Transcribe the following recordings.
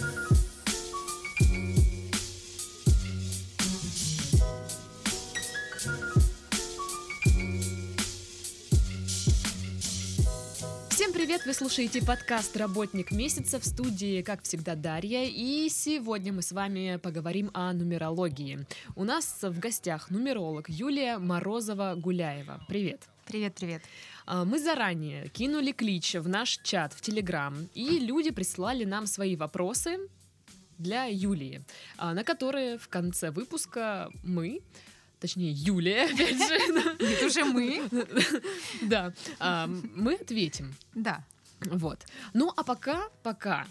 Всем привет! Вы слушаете подкаст «Работник месяца» в студии, как всегда, Дарья. И сегодня мы с вами поговорим о нумерологии. У нас в гостях нумеролог Юлия Морозова-Гуляева. Привет! Привет, привет. А, Мы заранее кинули клич в наш чат в Телеграм, и люди прислали нам свои вопросы для Юлии, а, на которые в конце выпуска мы точнее Юлия, опять же, Это уже мы. да, а, мы ответим. Да, Вот. Ну, а пока, пока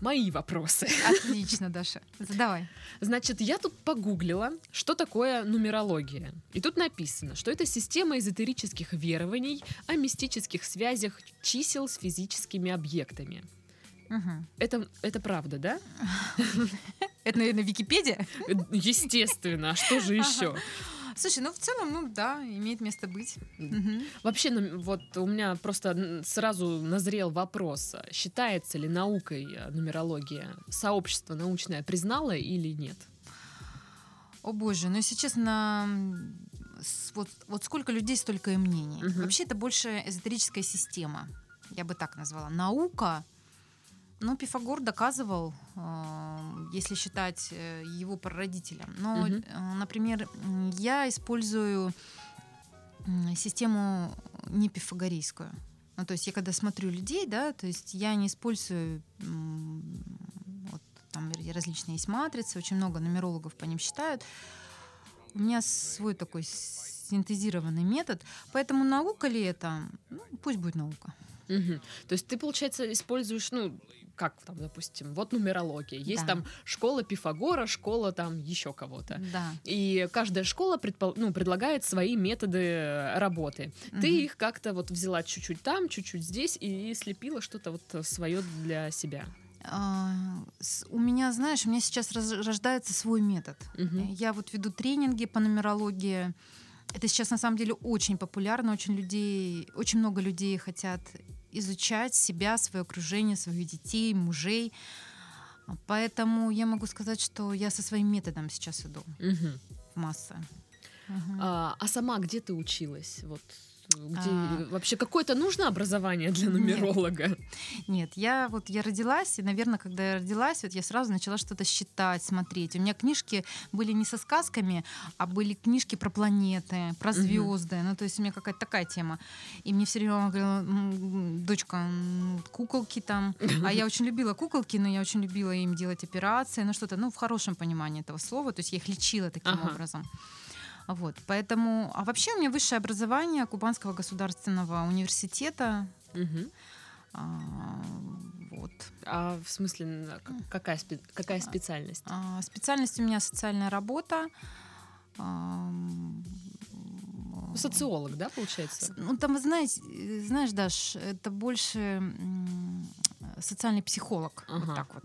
мои вопросы. отлично, Даша. Задавай. Значит, я тут погуглила, что такое нумерология. И тут написано, что это система эзотерических верований о мистических связях чисел с физическими объектами. Мгм. Это, это правда, да? Это, наверное, Википедия? Естественно, а что же еще? Слушай, ну в целом, ну да, имеет место быть. Вообще, ну, вот у меня просто сразу назрел вопрос, считается ли наукой э, нумерология? Сообщество научное признало или нет? О боже, ну если честно, вот, вот сколько людей, столько и мнений. Мгм. Вообще это больше эзотерическая система, я бы так назвала. Наука, ну Пифагор доказывал, э, если считать э, его прародителем. Но, э, например, я использую систему не пифагорейскую. Ну, то есть я когда смотрю людей, да, то есть я не использую вот, там различные есть матрицы, очень много нумерологов по ним считают. У меня свой такой синтезированный метод, поэтому наука ли это? Ну, пусть будет наука. Мгм. То есть ты, получается, используешь, ну, как там, допустим, вот нумерология. Есть Да. там школа Пифагора, школа там еще кого-то. Да. И каждая школа предпол- ну, предлагает свои методы э, работы. Ты Мгм. их как-то вот взяла чуть-чуть там, чуть-чуть здесь и слепила что-то вот свое для себя. А, У меня, знаешь, у меня сейчас рождается свой метод. Мгм. Я вот веду тренинги по нумерологии. Это сейчас на самом деле очень популярно, очень людей, очень много людей хотят изучать себя, свое окружение, своих детей, мужей. Поэтому я могу сказать, что я со своим методом сейчас иду Мгм. в массы. Мгм. А, а сама где ты училась? Вот где А. вообще какое-то нужно образование для нумеролога? Нет, я вот я родилась, и, наверное, когда я родилась, вот я сразу начала что-то считать, смотреть. У меня книжки были не со сказками, а были книжки про планеты, про звезды. Ну, то есть у меня какая-то такая тема. И мне все время мама говорила, «М, дочка, куколки там. А я очень любила куколки, но я очень любила им делать операции, ну что-то, ну, в хорошем понимании этого слова. То есть я их лечила таким Ага. образом. Вот, поэтому, а вообще у меня высшее образование Кубанского государственного университета, Мгм. а, вот. А в смысле, какая, спе- какая специальность? А, Специальность у меня социальная работа. Ну, Социолог, да, получается? Ну, там, вы знаете, э, знаешь, Даш, это больше социальный психолог. Ага. Вот так вот.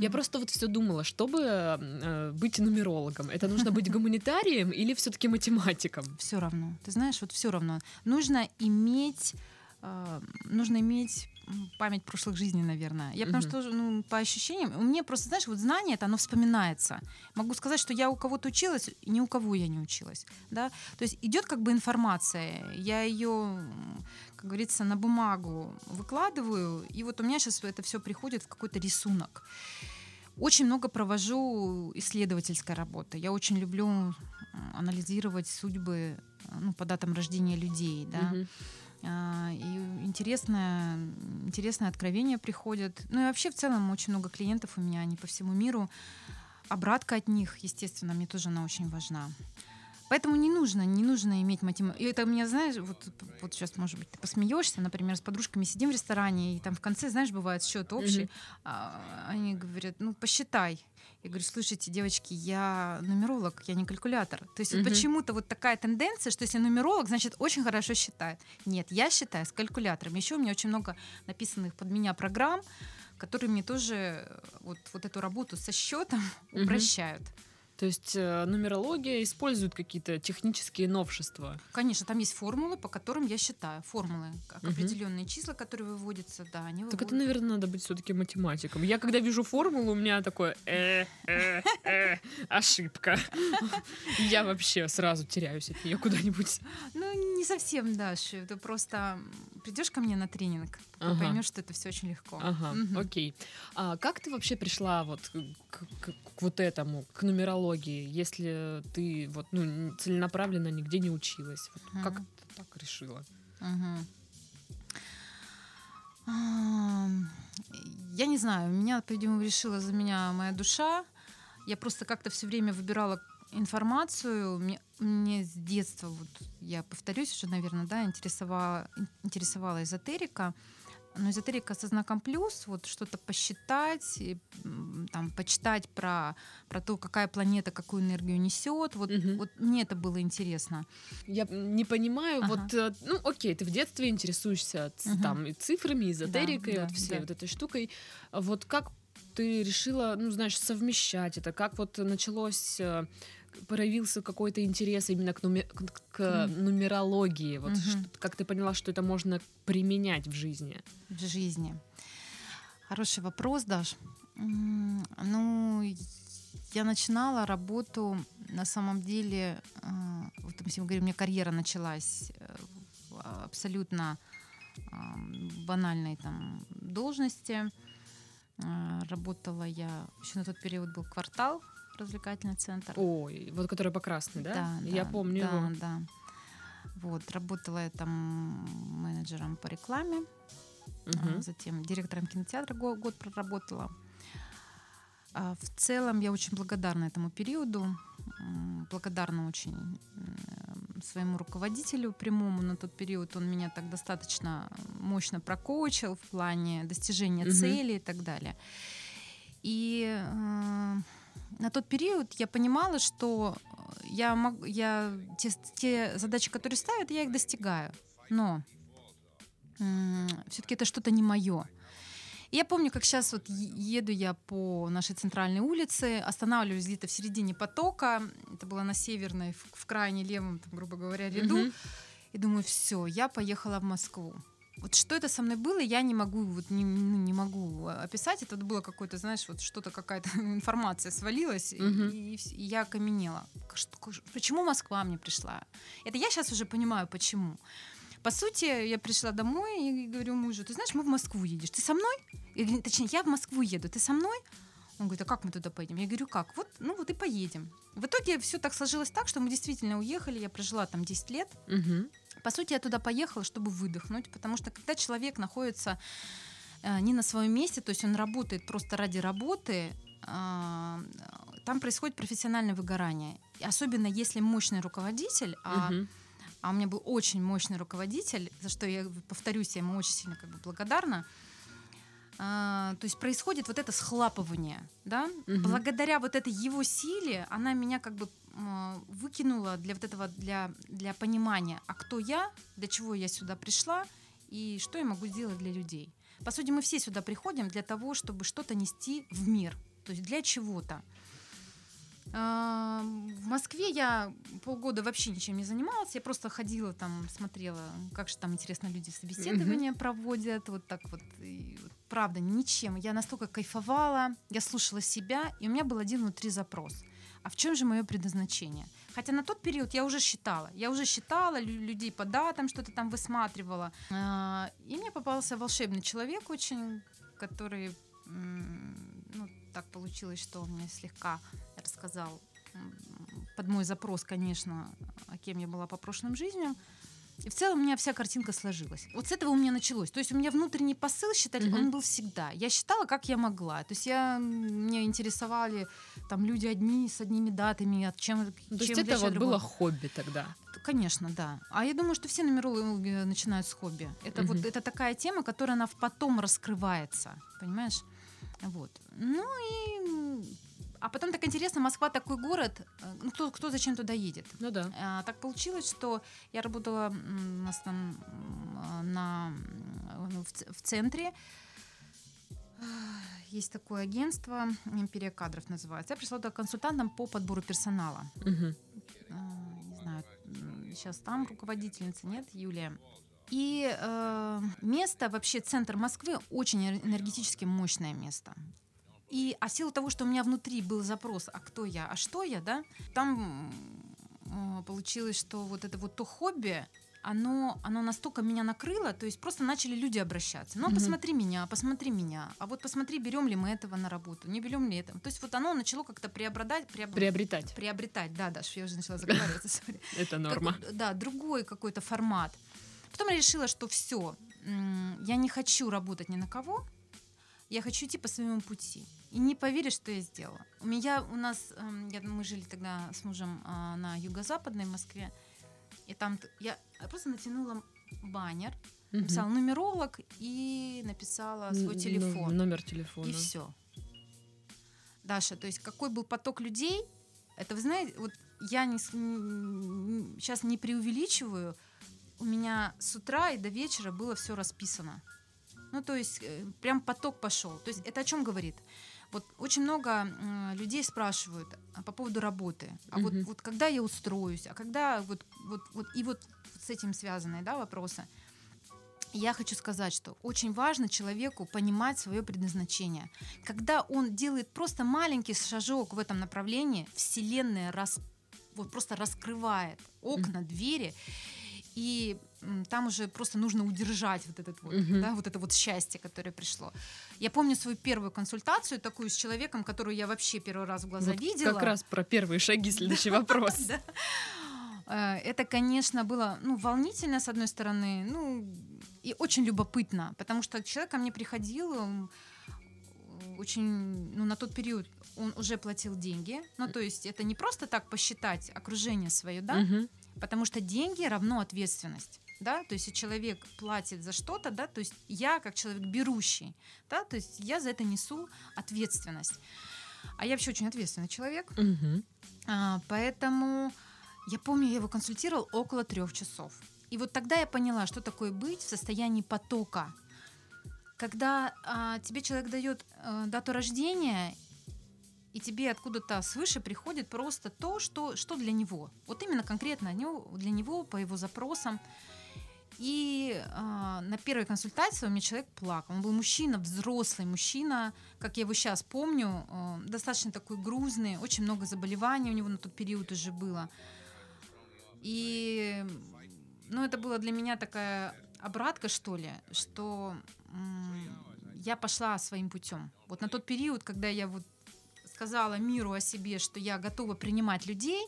Я просто вот все думала, чтобы э, быть нумерологом, это нужно быть гуманитарием или все-таки математиком? Все равно. Ты знаешь, вот все равно. Нужно иметь, э, нужно иметь память прошлых жизней, наверное. Я потому что, ну, по ощущениям, у меня просто, знаешь, вот знание это, оно вспоминается. Могу сказать, что я у кого-то училась, ни у кого я не училась, да. То есть идет как бы информация, я ее, как говорится, на бумагу выкладываю, и вот у меня сейчас это все приходит в какой-то рисунок. Очень много провожу исследовательской работы. Я очень люблю анализировать судьбы ну, по датам рождения людей, да. Мгм. А, И интересное, интересное откровение приходят. Ну и вообще в целом очень много клиентов у меня, они по всему миру. Обратка от них, естественно, мне тоже она очень важна. Поэтому не нужно, не нужно иметь математику. И это меня, знаешь, вот, вот сейчас, может быть, ты посмеешься, например, с подружками сидим в ресторане, и там в конце, знаешь, бывает счет общий. Мгм. А, они говорят, ну, посчитай. Я говорю, слушайте, девочки, я нумеролог, я не калькулятор. То есть вот Мгм. почему-то вот такая тенденция, что если нумеролог, значит, очень хорошо считает. Нет, я считаю с калькулятором. Еще у меня очень много написанных под меня программ, которые мне тоже э, вот, вот эту работу со счетом Мгм. упрощают. То есть э, нумерология использует какие-то технические новшества. Конечно, там есть формулы, по которым я считаю. Формулы, как Мгм. определенные числа, которые выводятся, да, они Так это, наверное, надо быть все-таки математиком. Я когда вижу формулу, у меня такое э, э, э, ошибка. Я вообще сразу теряюсь от нее куда-нибудь. Ну, не совсем, Даша. Ты просто придешь ко мне на тренинг, Ага. поймешь, что это все очень легко. Ага, окей. А как ты вообще пришла вот к, к- к вот этому, к нумерологии, если ты вот ну целенаправленно нигде не училась? Вот Как Мгм. ты так решила? Ам, Я не знаю, меня, по-видимому, решила за меня моя душа. Я просто как-то все время выбирала информацию. Мне, мне с детства, вот я повторюсь уже, наверное, да, интересовала, ин- интересовала эзотерика. Но эзотерика со знаком плюс, вот что-то посчитать, и, там, почитать про, про то, какая планета какую энергию несет. Вот, Мгм. вот мне это было интересно. Я не понимаю, Ага. вот, э, ну, окей, ты в детстве интересуешься Мгм. там и цифрами, и эзотерикой, да, вот всей да. вот этой штукой. А Вот как ты решила, ну, знаешь, совмещать это? Как вот началось, э, проявился какой-то интерес именно к, нуме- к- нумерологии? Вот Мгм. что- как ты поняла, что это можно применять в жизни? в жизни? Хороший вопрос, Даш. Ну, я начинала работу, на самом деле, э, вот если мы говорим, у меня карьера началась э, в абсолютно ам, банальной там должности. Э, Работала я, еще на тот период был квартал, развлекательный центр. Ой, вот который по красной, да? Я да, помню да, его. да. Вот, работала я там менеджером по рекламе. А, Затем директором кинотеатра го- год проработала. А, В целом я очень благодарна этому периоду. Благодарна очень своему руководителю прямому на тот период. Он меня так достаточно мощно прокоучил в плане достижения Мгм. цели и так далее. И э, на тот период я понимала, что я, мог, я те, те задачи, которые ставят, я их достигаю. Но все-таки это что-то не мое. И я помню, как сейчас вот еду я по нашей центральной улице, останавливаюсь где-то в середине потока, это было на северной, в, в крайне левом, там, грубо говоря, ряду, Мгм. и думаю, все, я поехала в Москву. Вот что это со мной было, я не могу, вот не, ну, не могу описать. Это было какое-то, знаешь, вот что-то какая-то информация свалилась, и- Мгм. и, и я окаменела. Почему Москва мне пришла? Это я сейчас уже понимаю, почему. По сути, я пришла домой и говорю мужу, ты знаешь, мы в Москву едешь, ты со мной? Или, точнее, я в Москву еду, ты со мной? Он говорит, а как мы туда поедем? Я говорю, как? Вот, ну вот и поедем. В итоге все так сложилось так, что мы действительно уехали, я прожила там 10 лет. Мгм. По сути, я туда поехала, чтобы выдохнуть, потому что когда человек находится э, не на своем месте, то есть он работает просто ради работы, а, там происходит профессиональное выгорание. Особенно если мощный руководитель, а, Мгм. а у меня был очень мощный руководитель, за что я повторюсь, я ему очень сильно как бы благодарна. А, то есть происходит вот это схлапывание, да? Мгм. Благодаря вот этой его силе она меня как бы м, выкинула для вот этого для для понимания, а кто я, для чего я сюда пришла и что я могу сделать для людей. По сути, мы все сюда приходим для того, чтобы что-то нести в мир, то есть для чего-то. А, В Москве я полгода вообще ничем не занималась. Я просто ходила там, смотрела, как же там интересно люди собеседования проводят. Вот так вот. И вот правда, ничем. Я настолько кайфовала, я слушала себя, и у меня был один внутри запрос. А в чем же мое предназначение? Хотя на тот период я уже считала. Я уже считала лю- людей по датам, что-то там высматривала. А, И мне попался волшебный человек очень, который... Ну, так получилось, что он мне слегка рассказал под мой запрос, конечно, о кем я была по прошлым жизням. И в целом у меня вся картинка сложилась. Вот с этого у меня началось. То есть у меня внутренний посыл считать, Мгм. он был всегда. Я считала, как я могла. То есть я, меня интересовали там люди одни с одними датами, от чем, То есть чем это отличие вот другого. было хобби тогда. Конечно, да. А я думаю, что все нумерологи начинают с хобби. Это вот Мгм. это такая тема, которая она потом раскрывается, понимаешь? Вот. Ну и а потом так интересно, Москва такой город, э, ну кто кто зачем туда едет? Ну да. А, так получилось, что я работала у нас там на в, в центре. есть такое агентство, Империя кадров называется. Я пришла туда консультантом по подбору персонала. Мгм. А, Не знаю, сейчас там руководительница, нет, Юлия. И э, место, вообще центр Москвы, очень энергетически мощное место. И, а в силу того, что у меня внутри был запрос, а кто я, а что я, да, там э, получилось, что вот это вот то хобби, оно, оно настолько меня накрыло, то есть просто начали люди обращаться. Ну, Мгм. посмотри меня, посмотри меня. А вот посмотри, берем ли мы этого на работу, не берем ли это. То есть вот оно начало как-то преобладать, преоб- Приобретать. приобретать. Да, Даш, я уже начала заговариваться. Это норма. Да, другой какой-то формат. Потом я решила, что все, я не хочу работать ни на кого, я хочу идти по своему пути. И не поверишь, что я сделала. У меня, у нас, эм, я- мы жили тогда с мужем а, на юго-западной Москве, и там я просто натянула баннер, написала нумеролог и написала свой Н- телефон. ну, Номер телефона. И все. Даша, то есть какой был поток людей, это вы знаете, вот я не, сейчас не преувеличиваю, у меня с утра и до вечера было все расписано. Ну, то есть э, прям поток пошел. То есть это о чем говорит? Вот очень много м, людей спрашивают а, по поводу работы. А вот, Мгм. вот когда я устроюсь, а когда вот, вот, вот и вот с этим связанные да, вопросы. Я хочу сказать, что очень важно человеку понимать свое предназначение. Когда он делает просто маленький шажок в этом направлении, Вселенная рас, вот просто раскрывает окна, двери, и там уже просто нужно удержать вот, этот вот, Мгм. да, вот это вот счастье, которое пришло. Я помню свою первую консультацию такую с человеком, которую я вообще первый раз в глаза Вот видела. Как раз про первые шаги следующий вопрос. Э, Это, конечно, было ну, волнительно, с одной стороны, ну, и очень любопытно, потому что человек ко мне приходил, очень, ну, на тот период он уже платил деньги, ну, то есть это не просто так посчитать окружение свое, да, Мгм. Потому что деньги равно ответственность. Да, то есть если человек платит за что-то, да, то есть я как человек берущий, да, то есть я за это несу ответственность. А я вообще очень ответственный человек, Мгм. а, поэтому я помню, я его консультировал около трех часов. И вот тогда я поняла, что такое быть в состоянии потока. Когда а, тебе человек дает а, дату рождения, и тебе откуда-то свыше приходит просто то, что, что для него. Вот именно конкретно для него, по его запросам. И а, на первой консультации у меня человек плакал. Он был мужчина, взрослый мужчина, как я его сейчас помню, э, достаточно такой грузный, очень много заболеваний у него на тот период уже было. И ну, это была для меня такая обратка, что ли, что м, я пошла своим путем. Вот на тот период, когда я вот сказала миру о себе, что я готова принимать людей,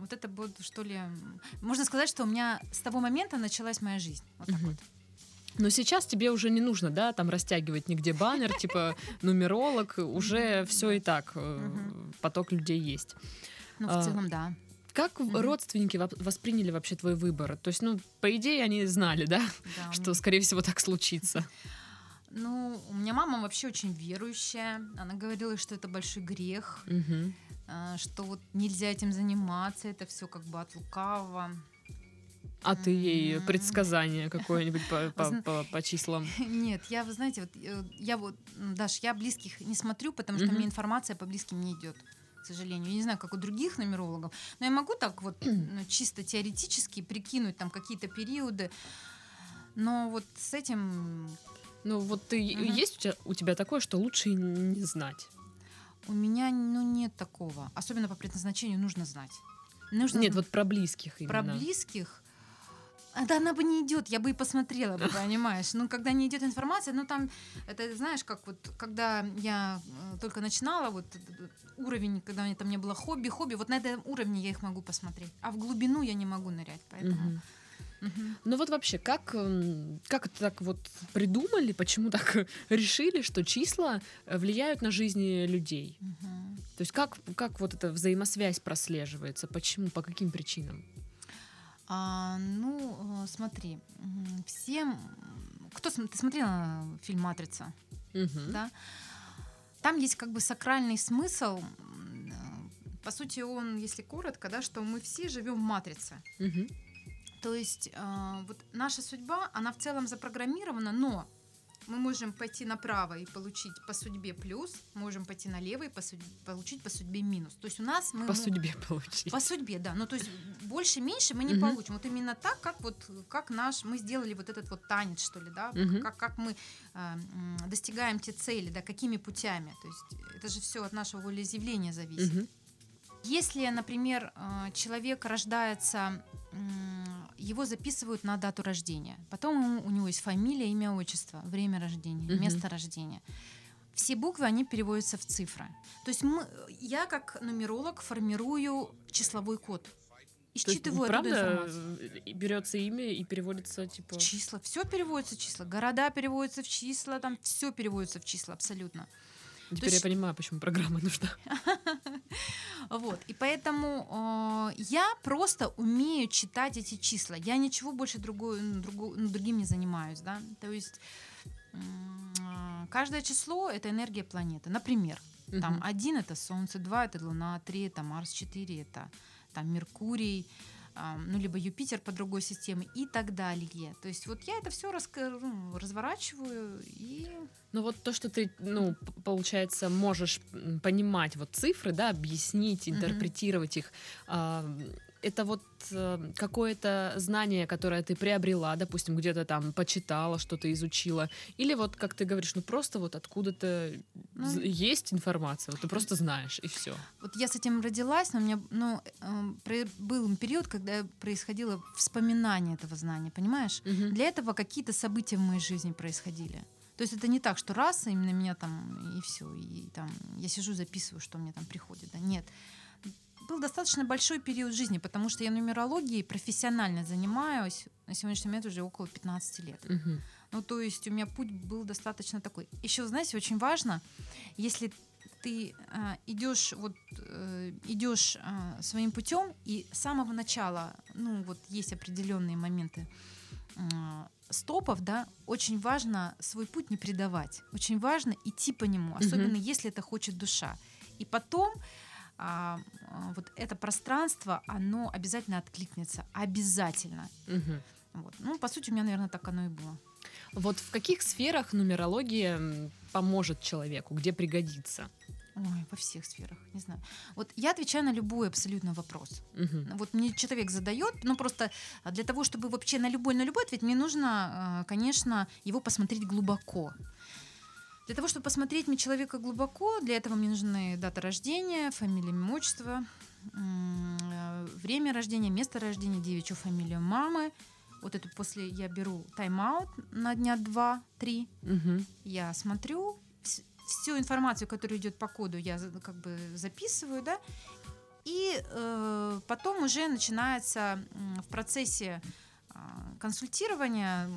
вот это вот, что ли, можно сказать, что у меня с того момента началась моя жизнь. Вот так Мгм. вот. Но сейчас тебе уже не нужно, да, там растягивать нигде баннер, типа нумеролог, уже все и так, э, поток людей есть. Ну, в А, целом, да. Как Мгм. родственники восприняли вообще твой выбор? То есть, ну, по идее, они знали, да, да что, скорее всего, так случится. Ну, у меня мама вообще очень верующая. Она говорила, что это большой грех, а, что вот нельзя этим заниматься, это все как бы от лукавого. А ты ей предсказание какое-нибудь по, по- по- по числам? Нет, я, вы знаете, вот э, я вот, Даш, я близких не смотрю, потому что мне информация по близким не идет. К сожалению, я не знаю, как у других нумерологов, но я могу так вот ну, чисто теоретически прикинуть там какие-то периоды, но вот с этим Ну, вот ты, Мгм. есть у тебя, у тебя такое, что лучше не знать? у меня ну нет такого, особенно по предназначению нужно знать. Нужно Нет, зна- вот про близких именно. Про близких. А, Да она бы не идет, я бы и посмотрела бы, понимаешь. Ну, когда не идет информация, ну там, это знаешь, как вот, когда я э, только начинала, вот уровень, когда меня там не было хобби, хобби, вот на этом уровне я их могу посмотреть. А в глубину я не могу нырять, поэтому. Мгм. Ну вот вообще, как, м, как это так вот придумали, почему так решили, что числа э, влияют на жизни людей? Мгм. То есть как, как вот эта взаимосвязь прослеживается? Почему, по каким причинам? А, ну, э, смотри, всем... Кто ты смотрела фильм «Матрица»? Мгм. да, там есть как бы сакральный смысл. э, По сути, он, если коротко, да, что мы все живем в матрице. Мгм. То есть э, вот наша судьба, она в целом запрограммирована, но мы можем пойти направо и получить по судьбе плюс, можем пойти налево и по судьбе, получить по судьбе минус. То есть у нас мы По мо- судьбе получить. по судьбе, да. Ну, то есть больше-меньше мы не Мгм. получим. Вот именно так, как вот как наш, мы сделали вот этот вот танец, что ли, да, Мгм. как, как мы м, достигаем те цели, да, какими путями. То есть это же все от нашего волеизъявления зависит. Мгм. Если, например, э, человек рождается, его записывают на дату рождения, потом у него есть фамилия, имя, отчество, время рождения, Мгм. место рождения. Все буквы, они переводятся в цифры. То есть мы, я как нумеролог формирую числовой код. То есть, Исчитываю оттуда правда, э, берется имя и переводится типа. Числа, все переводится в числа, города переводятся в числа, там все переводится в числа абсолютно. Теперь я есть- понимаю, почему программа нужна. Вот. И поэтому э, я просто умею читать эти числа. Я ничего больше другой, ну, другу- другим не занимаюсь. Да? То есть э, каждое число это энергия планеты. Например, там Мгм. один это Солнце, два это Луна, три это Марс, четыре это там Меркурий, ну либо Юпитер по другой системе и так далее. То есть вот я это все разворачиваю и Ну вот то, что ты, ну, получается, можешь понимать вот цифры, да, объяснить, интерпретировать их, а, это вот э, какое-то знание, которое ты приобрела, допустим, где-то там почитала, что-то изучила, или вот, как ты говоришь, ну просто вот откуда-то Ну, есть информация, вот ты просто знаешь, и все. Вот я с этим родилась, но у меня ну, про- был период, когда происходило вспоминание этого знания, понимаешь? Для этого какие-то события в моей жизни происходили. То есть это не так, что раз, именно меня там, и все, и там я сижу, записываю, что мне там приходит. Да, нет. Был достаточно большой период жизни, потому что я нумерологией профессионально занимаюсь на сегодняшний момент уже около 15 лет. Мгм. Ну, то есть у меня путь был достаточно такой. Еще, знаете, очень важно, если ты а, идешь вот э, идешь а, своим путем и с самого начала, ну вот есть определенные моменты а, стопов, да, очень важно свой путь не предавать, очень важно идти по нему, особенно если это хочет душа. И потом а, а, вот это пространство, оно обязательно откликнется, обязательно. Мгм. Вот. Ну, по сути, у меня, наверное, так оно и было. Вот в каких сферах нумерология поможет человеку, где пригодится? Ой, во всех сферах, не знаю. Вот я отвечаю на любой абсолютно вопрос. Мгм. Вот мне человек задает, ну просто для того, чтобы вообще на любой, на любой ответ, мне нужно, а, конечно, его посмотреть глубоко. Для того, чтобы посмотреть мне человека глубоко, для этого мне нужны дата рождения, фамилия, имя, отчество, э, время рождения, место рождения, девичью фамилию мамы. Вот эту после я беру тайм-аут на дня два-три, Мгм. я смотрю вс- всю информацию, которая идет по коду, я как бы записываю, да, и э, потом уже начинается м, в процессе а, консультирования,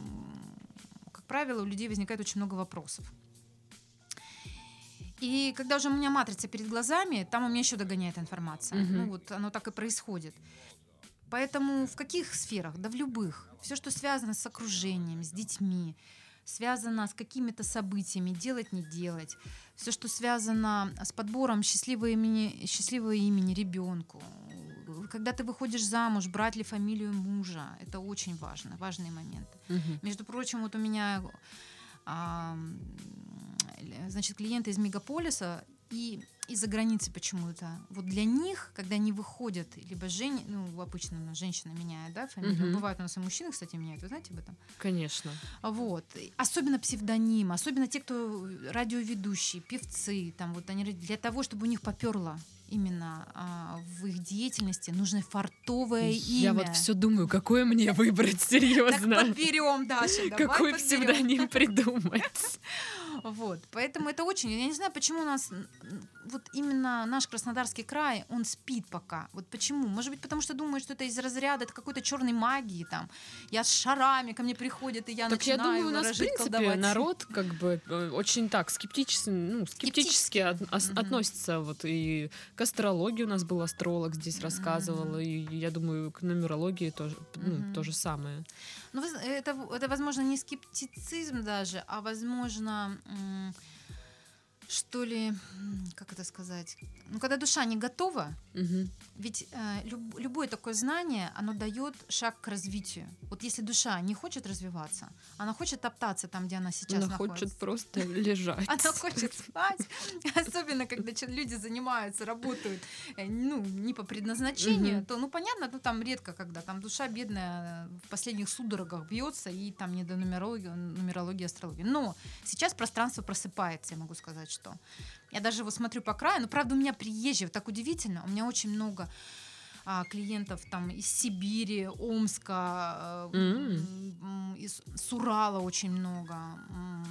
как правило, у людей возникает очень много вопросов. И когда уже у меня матрица перед глазами, там у меня еще догоняет информация. Мгм. Ну вот оно так и происходит. Поэтому в каких сферах? Да в любых. Все, что связано с окружением, с детьми, связано с какими-то событиями, делать, не делать. Все, что связано с подбором счастливого имени, счастливого имени ребенку. Когда ты выходишь замуж, брать ли фамилию мужа, это очень важно, важные моменты. Мгм. Между прочим, вот у меня значит, клиенты из мегаполиса и из-за границы почему-то. Вот для них, когда они выходят, либо жен... ну, обычно женщина меняет, да, фамилию. Мгм. Бывает у нас и мужчины, кстати, меняют. Вы знаете об этом? Конечно. Вот. Особенно псевдонимы, особенно те, кто радиоведущие, певцы, там вот они для того, чтобы у них поперло именно а, в их деятельности, нужно фартовое имя. Я вот все думаю, какое мне выбрать, Так серьезно. подберем, Даша, давай Какой подберем. псевдоним придумать? Вот, поэтому это очень, я не знаю, почему у нас вот именно наш Краснодарский край, он спит пока. Вот почему? Может быть, потому что думают, что это из разряда это какой-то черной магии там. Я с шарами ко мне приходят и я Так я начинаю думаю, у нас, в принципе, колдовать. народ как бы э, очень так скептически, ну, скептически от- ос- Мгм. относится. Вот и к астрологии у нас был астролог здесь Мгм. рассказывал, и я думаю, к нумерологии тоже, ну, Мгм. то же самое. Ну, это, это, возможно, не скептицизм даже, а, возможно, что ли, как это сказать, ну, когда душа не готова, Мгм. ведь э, люб- любое такое знание, оно дает шаг к развитию. Вот если душа не хочет развиваться, она хочет топтаться там, где она сейчас Она находится. хочет просто лежать. Она хочет спать, особенно когда люди занимаются, работают, э, ну, не по предназначению, то, ну, понятно, ну, там редко, когда там душа бедная в последних судорогах бьется, и там не до нумерологии, нумерологии, астрологии. Но сейчас пространство просыпается, я могу сказать, что. Я даже вот смотрю по краю, ну, правда, у меня приезжие, так удивительно, у меня очень много а, клиентов там из Сибири, Омска, м, из с Урала очень много,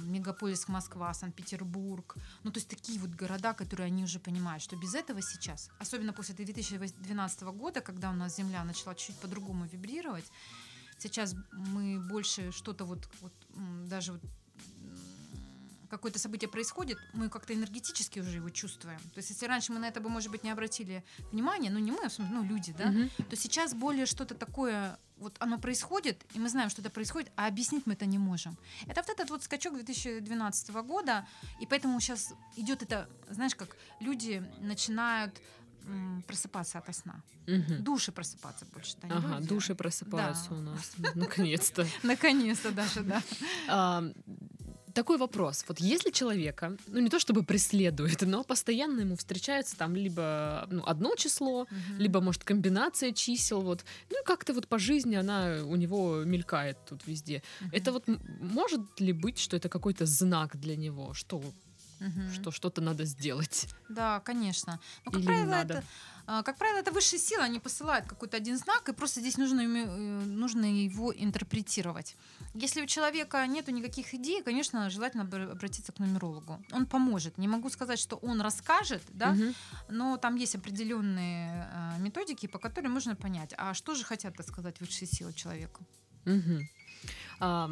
мегаполис Москва, Санкт-Петербург. Ну, то есть такие вот города, которые они уже понимают, что без этого сейчас, особенно после 2012 года, когда у нас Земля начала чуть по-другому вибрировать, сейчас мы больше что-то вот, вот даже вот какое-то событие происходит, мы как-то энергетически уже его чувствуем. То есть, если раньше мы на это бы, может быть, не обратили внимания, ну не мы, а в смысле, ну люди, да, Мгм. то сейчас более что-то такое, вот оно происходит, и мы знаем, что это происходит, а объяснить мы это не можем. Это вот этот вот скачок 2012 года, и поэтому сейчас идет это, знаешь, как люди начинают просыпаться ото сна. Мгм. Души просыпаться больше. да, Ага, люди. души просыпаются Да. у нас. Наконец-то. Наконец-то даже, да. Такой вопрос. Вот если человека, ну не то чтобы преследует, но постоянно ему встречается там либо ну, одно число, либо, может, комбинация чисел, вот, ну и как-то вот по жизни она у него мелькает тут везде. Мгм. Это вот может ли быть, что это какой-то знак для него, что, Мгм. что что-то надо сделать? Да, конечно. Но, как Или правило, надо? это, а, как правило, это высшие силы, они посылают какой-то один знак, и просто здесь нужно, э, нужно его интерпретировать. Если у человека нету никаких идей, конечно, желательно обр- обратиться к нумерологу. Он поможет. Не могу сказать, что он расскажет, да, Мгм. но там есть определенные э, методики, по которым можно понять, а что же хотят сказать высшие силы человеку. Мгм. А,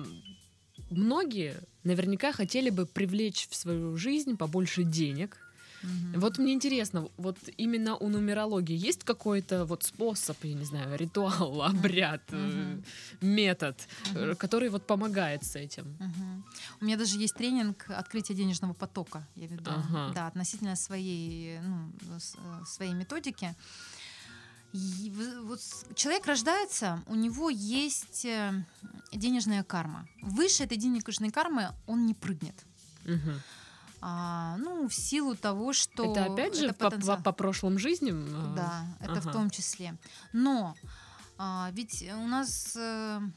Многие наверняка хотели бы привлечь в свою жизнь побольше денег. Мгм. Вот мне интересно, вот именно у нумерологии есть какой-то вот способ, я не знаю, ритуал, обряд, Мгм. метод, э, который вот помогает с этим? Мгм. У меня даже есть тренинг открытия денежного потока, я веду, Ага. да, относительно своей, ну, э, своей методики. И вот человек рождается, у него есть э, денежная карма. Выше этой денежной кармы он не прыгнет. Мгм. А, ну, в силу того, что... это опять же это по, потенциал. по- по прошлым жизням? э, Да, это ага. в том числе. Но а, ведь у нас м,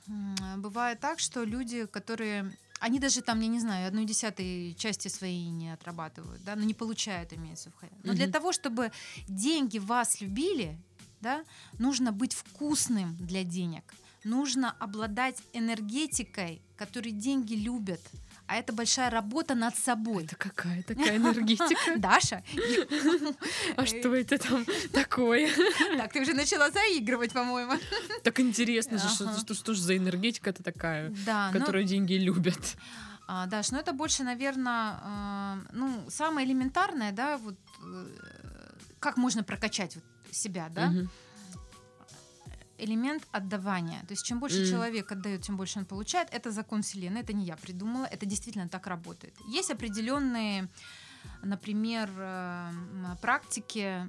бывает так, что люди, которые они даже там, я не знаю, одной десятой части своей не отрабатывают, да, но не получают, имеется в виду. Но для Мгм. того, чтобы деньги вас любили, да, нужно быть вкусным для денег. Нужно обладать энергетикой, которой деньги любят. А это большая работа над собой. Это какая такая энергетика? Даша, А что это там такое? так, ты уже начала заигрывать, по-моему. Так интересно же, что- Ага. что что ж за энергетика-то такая, но- которую деньги любят? А, Даш, ну это больше, наверное, ну, самое элементарное, да, вот э, как можно прокачать вот себя, да, элемент отдавания. То есть чем больше М. человек отдает, тем больше он получает. Это закон Вселенной, это не я придумала, это действительно так работает. Есть определенные, например, э, м, практики.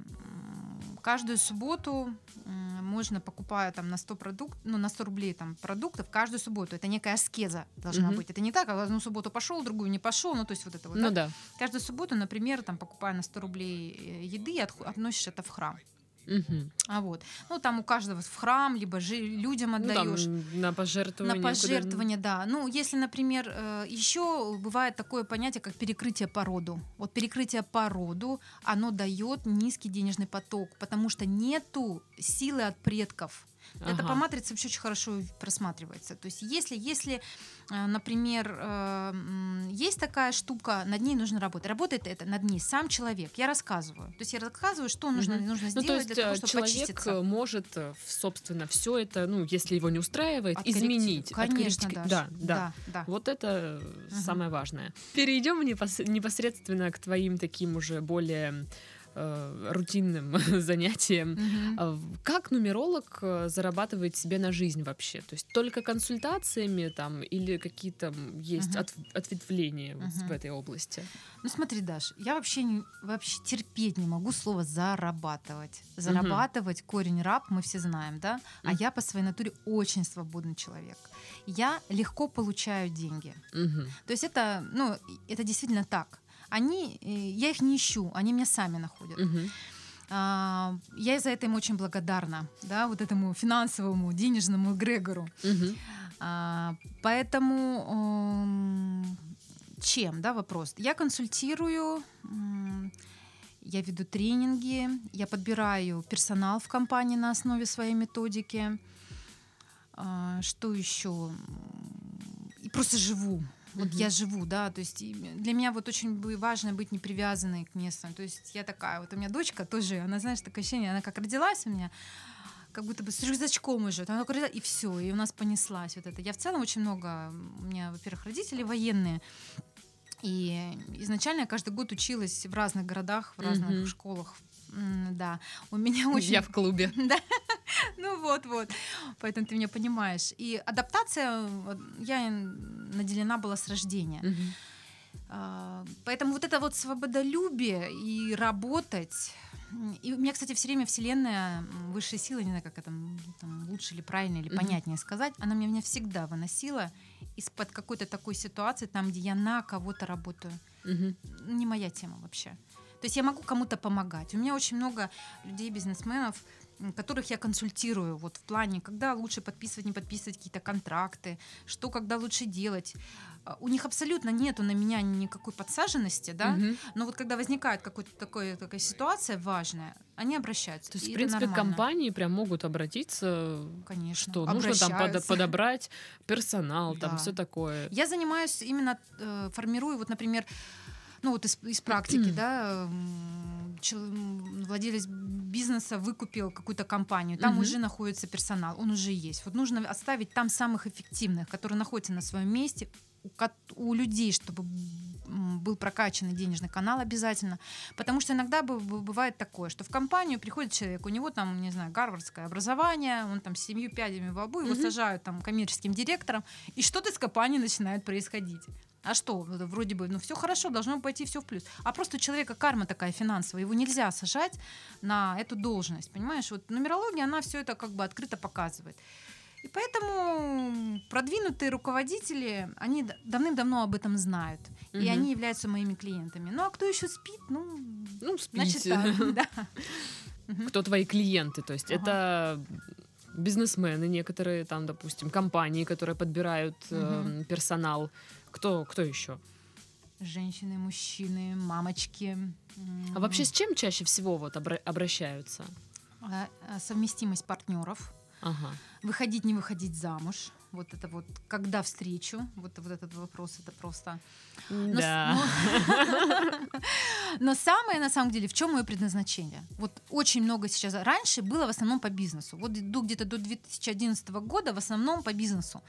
Каждую субботу можно, покупая там на 100, продукт, ну, на 100 рублей там, продуктов, каждую субботу. Это некая аскеза должна Мгм. быть. Это не так, а одну субботу пошел, другую не пошел. Ну, то есть вот это вот. Ну да? да. Каждую субботу, например, там, покупая на 100 рублей э, еды, относишь это в храм. Мгм. А вот. Ну, там у каждого в храм, либо жи- людям Ну, там отдаешь. на пожертвование. на куда- пожертвование, да. Ну, если, например, еще бывает такое понятие, как перекрытие по роду. Вот перекрытие по роду, оно дает низкий денежный поток, потому что нету силы от предков. Это Ага. по матрице вообще очень хорошо просматривается. То есть если, если э, например, э, есть такая штука, над ней нужно работать. Работает это над ней сам человек. Я рассказываю. То есть я рассказываю, что нужно, Мгм. нужно Ну, сделать то есть для того, э, чтобы человек почиститься. может, собственно, все это, ну, если его не устраивает, изменить. Конечно. Да, да. да, да. Вот это Мгм. самое важное. Перейдем непос- непосредственно к твоим таким уже более э, рутинным занятием. В- Как нумеролог э, зарабатывает себе на жизнь вообще? То есть только консультациями там или какие-то есть Мгм. отв- ответвления вот Мгм. в этой области? Ну смотри, Даш, я вообще, не, вообще терпеть не могу слово зарабатывать. Зарабатывать, корень раб, мы все знаем, да? А Мгм. я по своей натуре очень свободный человек. Я легко получаю деньги. Мгм. То есть это, ну, это действительно так. Они, э, я их не ищу, они меня сами находят. А, Я за это им очень благодарна, да, вот этому финансовому, денежному эгрегору. А, Поэтому м, чем, да, вопрос? Я консультирую, я веду тренинги, я подбираю персонал в компании на основе своей методики. А, Что еще? И просто живу. Вот я живу, да, то есть для меня вот очень важно быть не привязанной к месту. То есть я такая, вот у меня дочка тоже, она, знаешь, такое ощущение, она как родилась у меня, как будто бы с рюкзачком уже, она такая, и все, и у нас понеслась вот это. Я в целом очень много, у меня, во-первых, родители военные, и изначально я каждый год училась в разных городах, в разных Мгм. школах. Да, у меня очень... Я в клубе. Да, ну вот, вот. Поэтому ты меня понимаешь. И адаптация, я наделена была с рождения. А, Поэтому вот это вот свободолюбие и работать. И у меня, кстати, все время Вселенная, высшая сила, не знаю, как это там, лучше или правильно, или понятнее сказать, она меня, меня всегда выносила из-под какой-то такой ситуации, там, где я на кого-то работаю. Не моя тема вообще. То есть я могу кому-то помогать. У меня очень много людей, бизнесменов, которых я консультирую вот в плане, когда лучше подписывать, не подписывать какие-то контракты, что когда лучше делать. А, У них абсолютно нету на меня никакой подсаженности, да, Мгм. но вот когда возникает какая-то такая, такая ситуация важная, они обращаются. То есть, в принципе, нормально. компании прям могут обратиться, Конечно. что нужно там обращаются. подобрать персонал, там Да. все такое. Я занимаюсь именно, э, формирую, вот, например, ну вот из, из практики, да, владелец бизнеса выкупил какую-то компанию, там уже находится персонал, он уже есть. Вот нужно оставить там самых эффективных, которые находятся на своем месте, у, у людей, чтобы был прокачанный денежный канал обязательно. Потому что иногда бы- бы- бывает такое, что в компанию приходит человек, у него там, не знаю, гарвардское образование, он там с семью пядями во лбу, его Мгм. сажают там коммерческим директором, и что-то с компанией начинает происходить. А что, вроде бы, ну все хорошо, должно пойти все в плюс. А просто у человека карма такая финансовая, его нельзя сажать на эту должность, понимаешь? Вот нумерология, она все это как бы открыто показывает. И поэтому продвинутые руководители, они давным-давно об этом знают. И Мгм. они являются моими клиентами. Ну а кто еще спит? Ну, Ну, значит так, да. Кто твои клиенты? То есть Ага. это бизнесмены некоторые, там, допустим, компании, которые подбирают э, персонал. Кто, кто еще? Женщины, мужчины, мамочки. А вообще с чем чаще всего вот обра- обращаются? А, а, совместимость партнеров. Ага. Выходить, не выходить замуж. Вот это вот, когда встречу, вот, вот этот вопрос, это просто... Но, Да. но- но самое, на самом деле, в чем мое предназначение? Вот очень много сейчас... Раньше было в основном по бизнесу. Вот иду где-то до 2011 года в основном по бизнесу.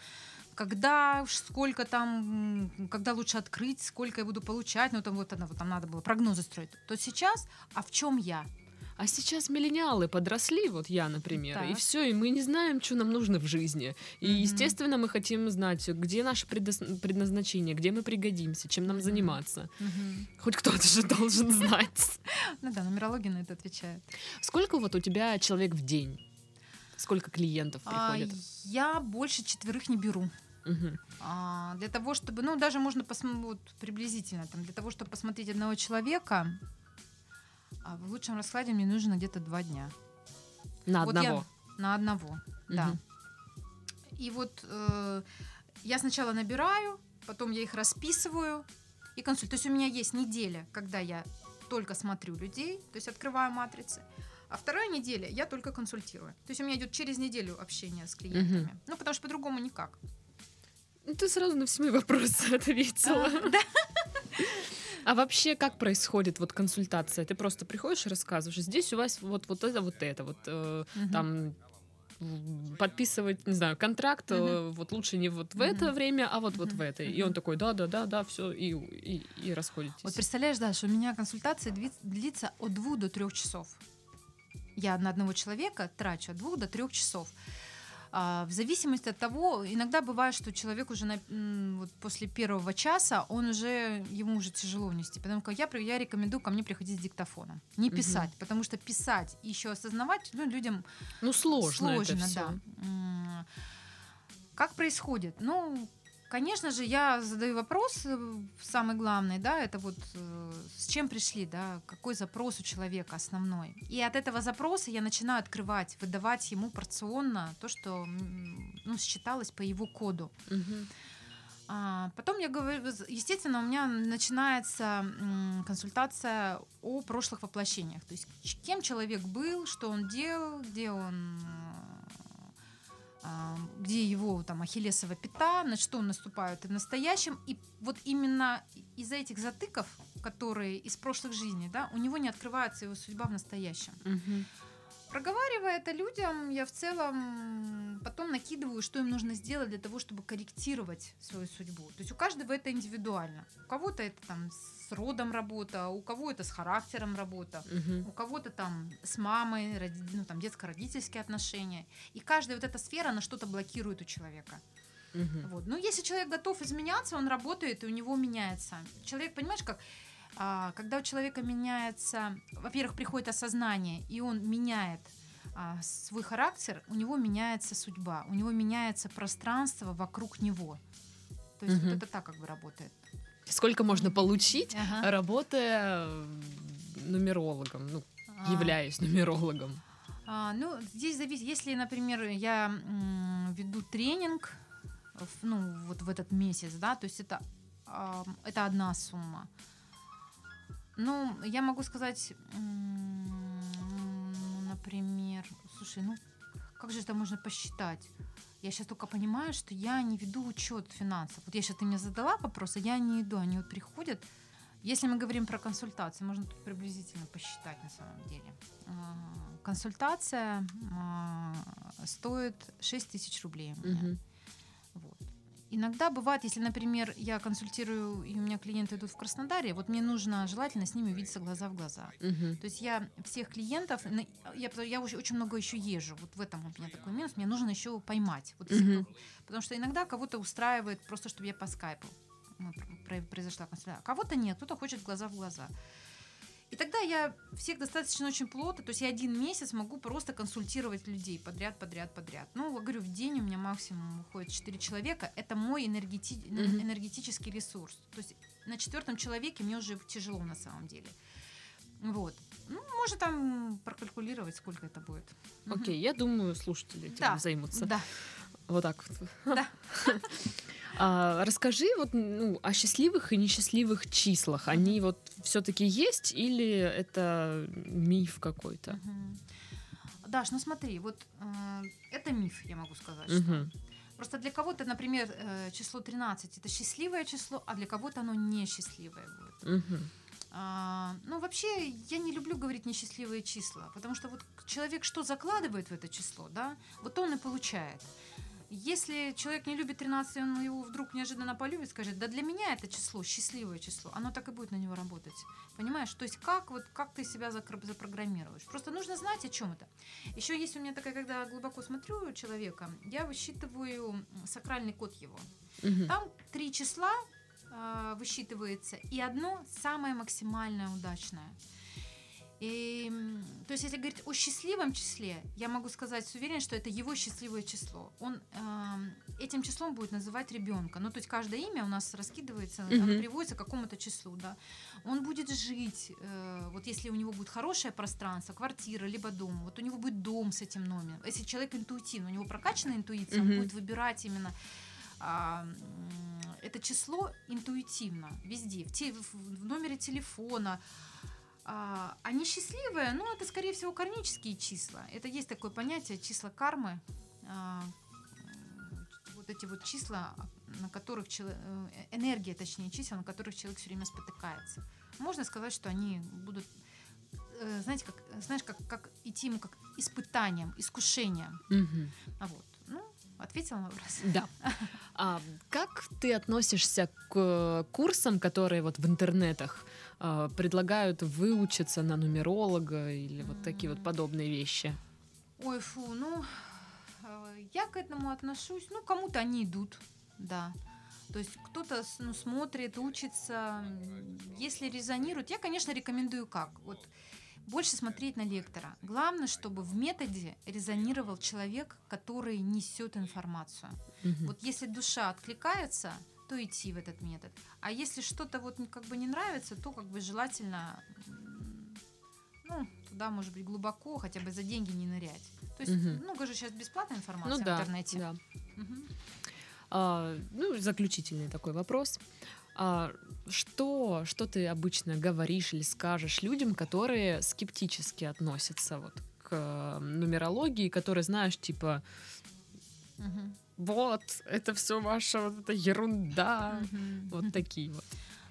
Когда, сколько там, когда лучше открыть, сколько я буду получать, ну там вот, это вот там надо было прогнозы строить. То сейчас, а в чем я? А сейчас миллениалы подросли, вот я, например, и Так. все, и мы не знаем, что нам нужно в жизни. И, Мгм. естественно, мы хотим знать, где наше предназначение, где мы пригодимся, чем нам заниматься. Хоть кто-то же должен знать. Ну да, нумерология на это отвечает. Сколько вот у тебя человек в день? Сколько клиентов А, приходит? я больше четверых не беру. Мгм. А, для того, чтобы, ну, даже можно посмотреть вот, приблизительно, там, для того, чтобы посмотреть одного человека, а в лучшем раскладе мне нужно где-то два дня. На Вот я- одного. На одного, да. Мгм. И вот э, я сначала набираю, потом я их расписываю и консультирую. То есть у меня есть неделя, когда я только смотрю людей, то есть открываю матрицы. А вторая неделя я только консультирую. То есть у меня идет через неделю общение с клиентами. Ну, потому что по-другому никак. Ну, ты сразу на все мои вопросы ответила. А, да. А вообще, как происходит вот консультация? Ты просто приходишь и рассказываешь, здесь у вас вот, вот это, вот это, вот э, Мгм. там подписывать, не знаю, контракт, э, вот лучше не вот в Мгм. это время, а вот вот в это. И он такой, да, да, да, да, все, и, и, и расходитесь. Вот представляешь, Даша, у меня консультация длится от двух до трех часов. Я на одного человека трачу от двух до трех часов. А, в зависимости от того, иногда бывает, что человек уже на- вот после первого часа, он уже, ему уже тяжело нести. Потому что я, я рекомендую ко мне приходить с диктофоном. Не писать, потому что писать и еще осознавать, ну, людям ну, сложно, это Сложно, всё. да. М, Как происходит? Ну, конечно же, я задаю вопрос, э, самый главный, да, это вот э, с чем пришли, да, какой запрос у человека основной. И от этого запроса я начинаю открывать, выдавать ему порционно то, что ну, считалось по его коду. А, потом я говорю, естественно, у меня начинается консультация о прошлых воплощениях. То есть кем человек был, что он делал, где он, где его там ахиллесова пята, на что он наступает и в настоящем. И вот именно из-за этих затыков, которые из прошлых жизней, да, у него не открывается его судьба в настоящем. Мгм. Проговаривая это людям, я в целом потом накидываю, что им нужно сделать для того, чтобы корректировать свою судьбу. То есть у каждого это индивидуально. У кого-то это там с родом работа, у кого это с характером работа, Мгм. у кого-то там с мамой, роди- ну, там детско-родительские отношения. И каждая вот эта сфера, она что-то блокирует у человека. Мгм. Вот. Но если человек готов изменяться, он работает, и у него меняется. Человек, понимаешь, как а, когда у человека меняется, во-первых, приходит осознание, и он меняет а, свой характер, у него меняется судьба, у него меняется пространство вокруг него. То есть Мгм. вот это так как бы работает. Сколько можно получить, Ага. работая э, нумерологом, ну, А, являясь нумерологом? а, ну, здесь зависит, если, например, я м, веду тренинг, в- ну, вот в этот месяц, да, то есть это, а, это одна сумма. Ну, я могу сказать, м, например, слушай, ну, как же это можно посчитать? Я сейчас только понимаю, что я не веду учет финансов. Вот я сейчас ты мне задала вопросы, я не иду, они вот приходят. Если мы говорим про консультации, можно тут приблизительно посчитать на самом деле. А, Консультация а, стоит 6 тысяч рублей у меня. Мгм. Иногда бывает, если, например, я консультирую, и у меня клиенты идут в Краснодаре, вот мне нужно желательно с ними увидеться глаза в глаза. Мгм. То есть я всех клиентов, я, я очень, очень много еще езжу, вот в этом вот у меня такой минус, мне нужно еще поймать. Вот если- потому что иногда кого-то устраивает просто, чтобы я по скайпу про- произошла консультация, а кого-то нет, кто-то хочет глаза в глаза. И тогда я всех достаточно очень плотно, то есть я один месяц могу просто консультировать людей подряд, подряд, подряд. Ну, говорю, в день у меня максимум уходит 4 человека. Это мой энергети- Мгм. энергетический ресурс. То есть на четвертом человеке мне уже тяжело на самом деле. Вот. Ну, можно там прокалькулировать, сколько это будет. Окей, я думаю, слушатели этим Да. займутся. Да. Вот так вот. Да. А, расскажи вот ну, о счастливых и несчастливых числах. Они вот все-таки есть или это миф какой-то? Мгм. Даш, ну смотри, вот э, это миф, я могу сказать. что Мгм. Просто для кого-то, например, э, число 13 это счастливое число, а для кого-то оно несчастливое будет. Мгм. А, ну, вообще, я не люблю говорить несчастливые числа, потому что вот человек что закладывает в это число, да, вот он и получает. Если человек не любит 13, и он его вдруг неожиданно полюбит, скажет, да для меня это число, счастливое число, оно так и будет на него работать. Понимаешь? То есть как, вот, как ты себя запрограммируешь? Просто нужно знать, о чем это. Еще есть у меня такая, когда глубоко смотрю человека, я высчитываю сакральный код его. Мгм. Там три числа э, высчитывается, и одно самое максимальное удачное. И, то есть, если говорить о счастливом числе, я могу сказать с уверенностью, что это его счастливое число. Он эм, этим числом будет называть ребенка. Ну, то есть каждое имя у нас раскидывается, оно Мгм. приводится к какому-то числу, да. Он будет жить, э, вот если у него будет хорошее пространство, квартира, либо дом, вот у него будет дом с этим номером. Если человек интуитивный, у него прокачанная интуиция, Мгм. он будет выбирать именно а, это число интуитивно везде, в, те- в- в номере телефона. А, они счастливые, но это, скорее всего, кармические числа. Это есть такое понятие числа кармы. А, м, вот эти вот числа, на которых чело- э, энергия, точнее, чисел, на которых человек все время спотыкается. Можно сказать, что они будут э, знаете, как, знаешь, как, как идти ему как испытанием, искушением. Мгм. А вот, ну, ответила на вопрос. Да. А как ты относишься к курсам, которые вот в интернетах а, предлагают выучиться на нумеролога или вот такие вот подобные вещи? Ой, фу, ну, э, я к этому отношусь, ну, кому-то они идут, да. То есть кто-то ну, смотрит, учится. Если резонирует, я, конечно, рекомендую как. Вот больше смотреть на лектора. Главное, чтобы в методе резонировал человек, который несет информацию. Мгм. Вот если душа откликается, то идти в этот метод. А если что-то вот как бы не нравится, то как бы желательно, ну, туда, может быть, глубоко, хотя бы за деньги не нырять. То есть Мгм. много же сейчас бесплатная информация Ну в да, интернете. да. Мгм. А, ну, заключительный такой вопрос. А, что, что ты обычно говоришь или скажешь людям, которые скептически относятся вот к э, нумерологии, которые, знаешь, типа, Мгм. Вот, это все ваша вот эта ерунда. Вот такие вот.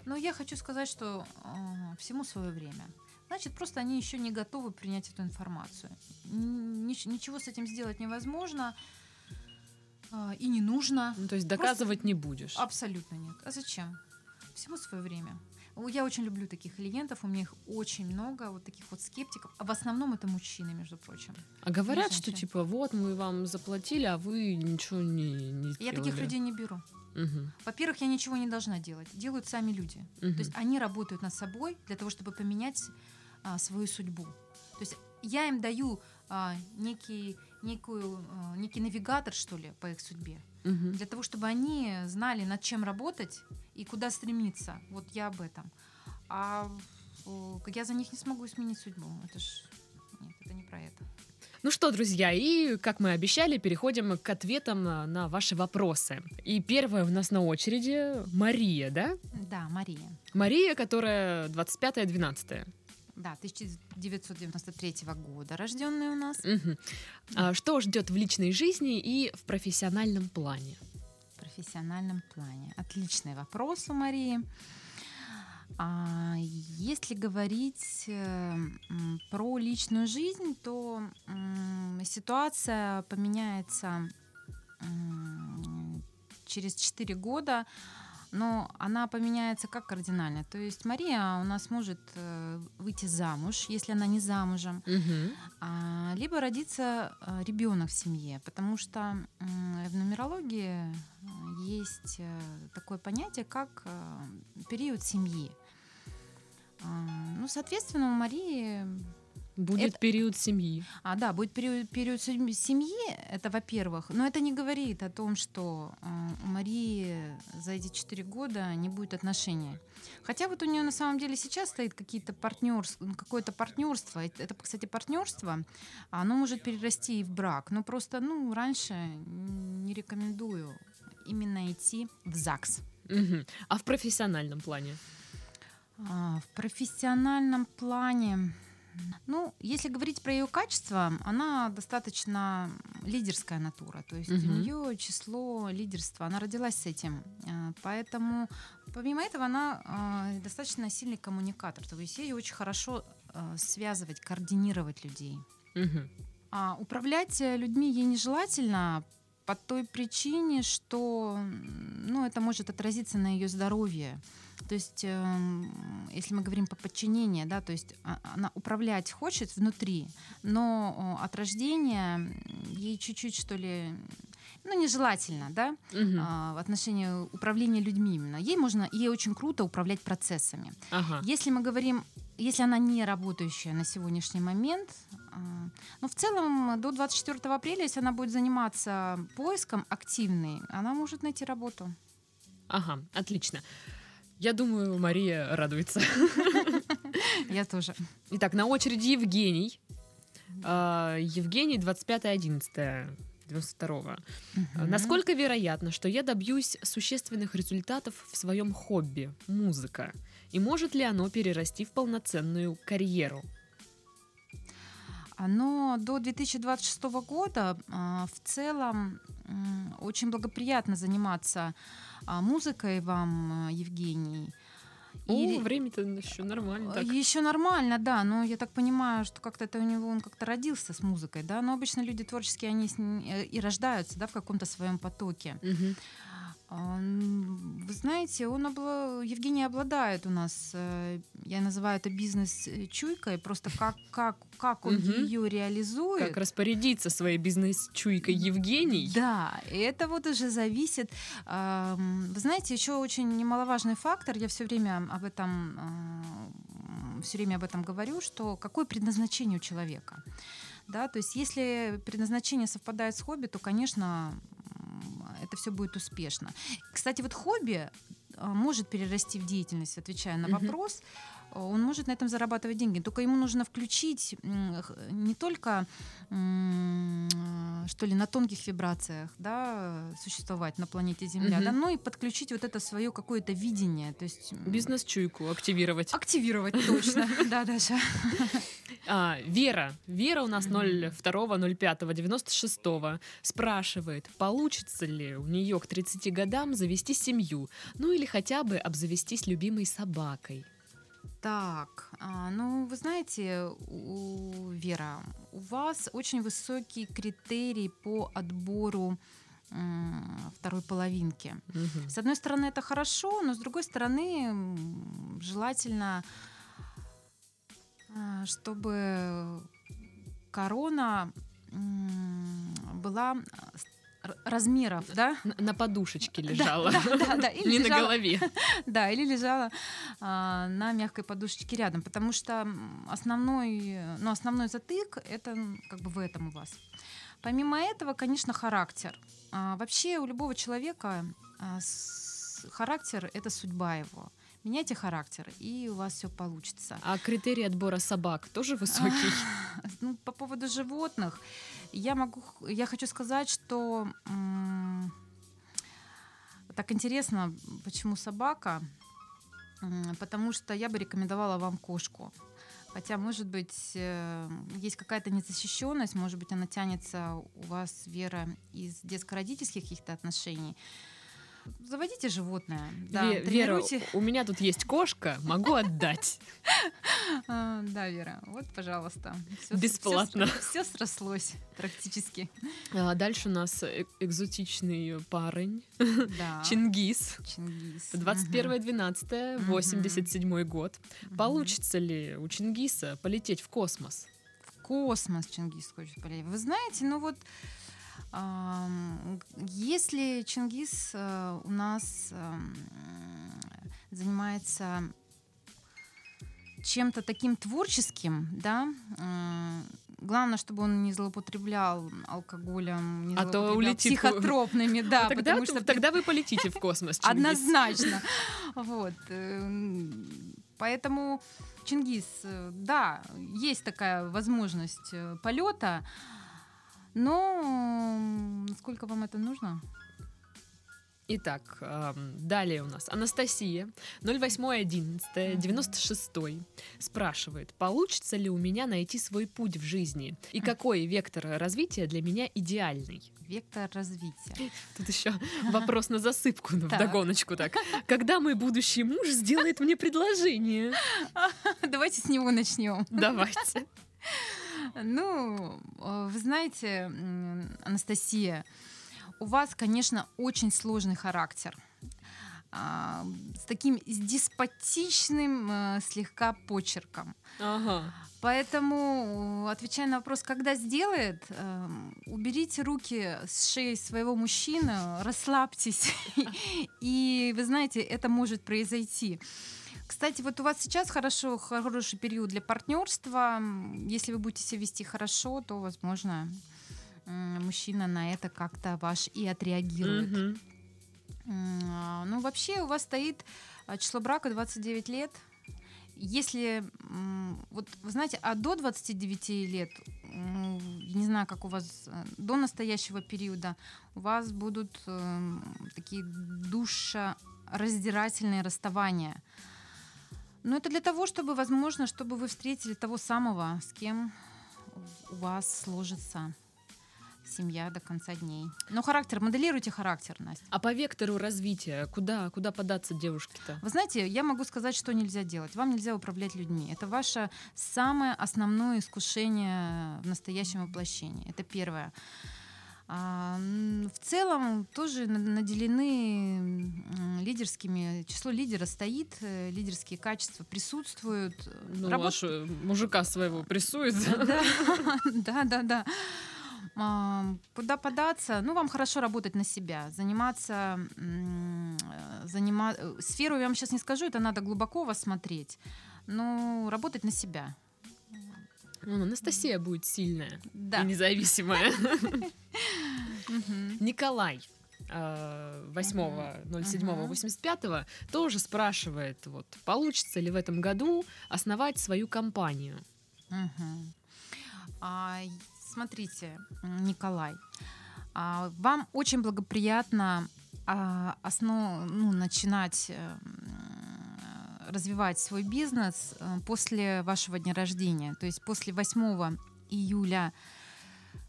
Но я хочу сказать, что э, всему свое время. Значит, просто они еще не готовы принять эту информацию. Нич- ничего с этим сделать невозможно э, и не нужно. Ну, то есть Просто- доказывать не будешь. Абсолютно нет. А зачем? Всему свое время. Я очень люблю таких клиентов, у меня их очень много, вот таких вот скептиков. А в основном это мужчины, между прочим. А говорят, что типа вот мы вам заплатили, а вы ничего не, не Я таких сделали». людей не беру. Мгм, Во-первых, я ничего не должна делать. Делают сами люди. мгм. То есть они работают над собой для того, чтобы поменять а, свою судьбу. То есть я им даю а, некий, некую, а, некий навигатор, что ли, по их судьбе. Мгм. Для того, чтобы они знали, над чем работать и куда стремиться. Вот я об этом. А о, я за них не смогу изменить судьбу. Это ж... Нет, это не про это. Ну что, друзья, и, как мы обещали, переходим к ответам на, на ваши вопросы. И первая у нас на очереди Мария, да? Да, Мария. Мария, которая 25-12. Да, 1993 года рожденная у нас. Мгм. А что ждет в личной жизни и в профессиональном плане? В профессиональном плане. Отличный вопрос у Марии. А, если говорить э, про личную жизнь, то ситуация поменяется через 4 года, но она поменяется как кардинально. То есть Мария у нас может э, выйти замуж, если она не замужем, а, либо родится ребенок в семье, потому что в нумерологии э, есть э, такое понятие, как э, период семьи. А, Ну, соответственно, у Марии, Будет Это- период семьи. а да, будет период, период сем- семьи, это во-первых, но это не говорит о том, что э, у Марии за эти четыре года не будет отношений. Хотя вот у нее на самом деле сейчас стоит какие-то партнерс- ну, какое-то партнерство. Это, кстати, партнерство, оно может перерасти и в брак. Но просто, ну, раньше не рекомендую именно идти в ЗАГС. Мгм. А в профессиональном плане? А, В профессиональном плане, ну, если говорить про ее качество, она достаточно лидерская натура, то есть Мгм. у нее число лидерства, она родилась с этим, А, поэтому помимо этого она а, достаточно сильный коммуникатор, то есть ей очень хорошо а, связывать, координировать людей. Мгм. А управлять э, людьми ей нежелательно по той причине, что ну, это может отразиться на ее здоровье. То есть, эм, если мы говорим по подчинению, да, то есть а- она управлять хочет внутри, но о, от рождения ей чуть-чуть, что ли, ну, нежелательно, да, Мгм. а, в отношении управления людьми именно. Ей можно, ей очень круто управлять процессами. Ага. Если мы говорим, если она не работающая на сегодняшний момент, а, но в целом до 24 апреля, если она будет заниматься поиском активной, она может найти работу. Ага, отлично. Я думаю, Мария радуется. Я тоже. Итак, на очереди Евгений. А, Евгений 25.11. 92 Мгм. Насколько вероятно, что я добьюсь существенных результатов в своем хобби – музыка? И может ли оно перерасти в полноценную карьеру? Оно до 2026 года а, в целом очень благоприятно заниматься а, музыкой вам, а, Евгений. О, И- время-то еще нормально. так. Еще нормально, да, но я так понимаю, что как-то это у него он как-то родился с музыкой, да, но обычно люди творческие, они э, и рождаются, да, в каком-то своем потоке. Мгм. А, Вы знаете, он обла... Евгений обладает у нас, э, я называю это бизнес-чуйкой, просто как, как, как он Мгм. ее реализует. Как распорядиться своей бизнес-чуйкой Евгений? Да, и это вот уже зависит. ам, Вы знаете, еще очень немаловажный фактор, я все время об этом все время об этом говорю, что какое предназначение у человека. Да, то есть если предназначение совпадает с хобби, то, конечно, это все будет успешно. Кстати, вот хобби а, может перерасти в деятельность, отвечая на вопрос. Он может на этом зарабатывать деньги. Только ему нужно включить не только что ли на тонких вибрациях, да, существовать на планете Земля, Мгм. да, но и подключить вот это свое какое-то видение, то есть Бизнес-чуйку активировать. активировать точно, да, Даша. А, Вера. Вера у нас Мгм. 02.05.96 спрашивает, получится ли у нее к 30 годам завести семью, ну или хотя бы обзавестись любимой собакой. Так, а, ну вы знаете, у, Вера, у вас очень высокий критерий по отбору второй половинки. Мгм. С одной стороны, это хорошо, но с другой стороны, желательно, а, чтобы корона была размеров, да? Н- На подушечке лежала. Да, да, да, или Не на лежала- голове. Да, или лежала а, на мягкой подушечке рядом, потому что основной, ну, основной затык это как бы в этом у вас. Помимо этого, конечно, характер. А, вообще у любого человека а, с- характер это судьба его. Меняйте характер, и у вас все получится. А критерий отбора собак тоже высокий? Ну, по поводу животных, я могу, я хочу сказать, что м, так интересно, почему собака, М, потому что я бы рекомендовала вам кошку. Хотя, может быть, э, есть какая-то незащищенность, может быть, она тянется у вас, Вера, из детско-родительских каких-то отношений. Заводите животное. Да, Ве- Вера, у меня тут есть кошка, могу отдать. А, Да, Вера, вот, пожалуйста. Бесплатно. Все срослось практически. А Дальше у нас э- экзотичный парень. Чингис. Чингис. 21.12.87 год. Мгм. Получится ли у Чингиса полететь в космос? В космос Чингис хочет полететь. Вы знаете, ну вот если Чингис э, у нас ам, занимается чем-то таким творческим, да, м, главное, чтобы он не злоупотреблял алкоголем, не А то улетит психотропными, да, тогда, потому что тогда вы полетите в космос. Однозначно. Вот. эм, Поэтому, Чингис, э, да, есть такая возможность э, полета, но м, сколько вам это нужно? Итак, далее у нас Анастасия, 08.11.96, спрашивает, получится ли у меня найти свой путь в жизни и какой вектор развития для меня идеальный? Вектор развития. Тут еще вопрос на засыпку, в догоночку так. Когда мой будущий муж сделает мне предложение? Давайте с него начнем. Давайте. Ну, э, вы знаете, Анастасия, у вас, конечно, очень сложный характер. А, С таким с деспотичным э, слегка почерком. Ага. Поэтому, э, отвечая на вопрос, когда сделает, эм, уберите руки с шеи своего мужчины, расслабьтесь. И вы знаете, это может произойти. Кстати, вот у вас сейчас хорошо, хороший период для партнерства. Если вы будете себя вести хорошо, то, возможно, мужчина на это как-то ваш и отреагирует. А, Ну, вообще у вас стоит а, число брака 29 лет. Если, вот вы знаете, а до 29 лет, не знаю, как у вас э, до настоящего периода, у вас будут эм, такие душераздирательные расставания. Но это для того, чтобы, возможно, чтобы вы встретили того самого, с кем у вас сложится семья до конца дней. Но характер, моделируйте характер, Настя. А по вектору развития, куда, куда податься девушке-то? Вы знаете, я могу сказать, что нельзя делать. Вам нельзя управлять людьми. Это ваше самое основное искушение в настоящем воплощении. Это первое. А, в целом тоже наделены лидерскими, число лидера стоит, э, лидерские качества присутствуют. Ну, Работ... аж мужика своего прессует. Да, да, да. Куда податься? Ну, вам хорошо работать на себя, заниматься, занима... сферу я вам сейчас не скажу, это надо глубоко вас смотреть, но работать на себя. Ну, Анастасия будет сильная да. и независимая. Николай 8.07.85 тоже спрашивает, вот, получится ли в этом году основать свою компанию. А, смотрите, Николай, а, вам очень благоприятно а, основ, ну, начинать э, развивать свой бизнес э, после вашего дня рождения, то есть после 8 июля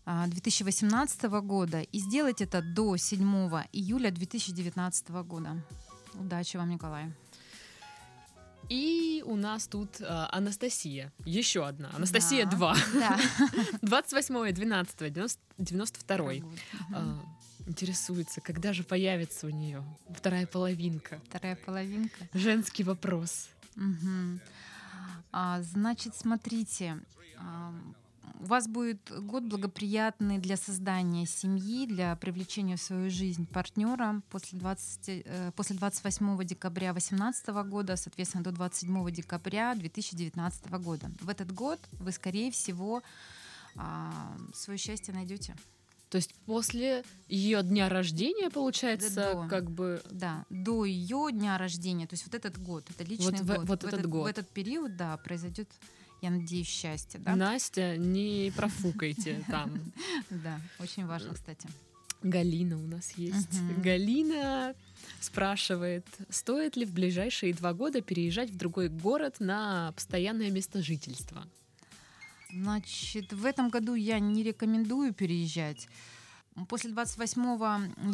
2018 а, года и сделать это до 7 июля 2019 года. Удачи вам, Николай. И у нас тут э, Анастасия. Еще одна. Анастасия да. 2. Да. 28 12 92 э, Интересуется, когда же появится у нее вторая половинка. Вторая половинка. Женский вопрос. Угу. А, значит, смотрите, у вас будет год благоприятный для создания семьи, для привлечения в свою жизнь партнера после, 20, э, после 28 декабря 2018 года, соответственно, до 27 декабря 2019 года. В этот год вы, скорее всего, а, свое счастье найдете. То есть после ее дня рождения, получается, до, как бы... Да, до ее дня рождения. То есть вот этот год, это личный вот год. В, вот в этот, этот год. В этот период, да, произойдет я надеюсь, счастье, да? Настя, не профукайте там. Да, очень важно, кстати. Галина у нас есть. Галина спрашивает, стоит ли в ближайшие два года переезжать в другой город на постоянное место жительства? Значит, в этом году я не рекомендую переезжать. После 28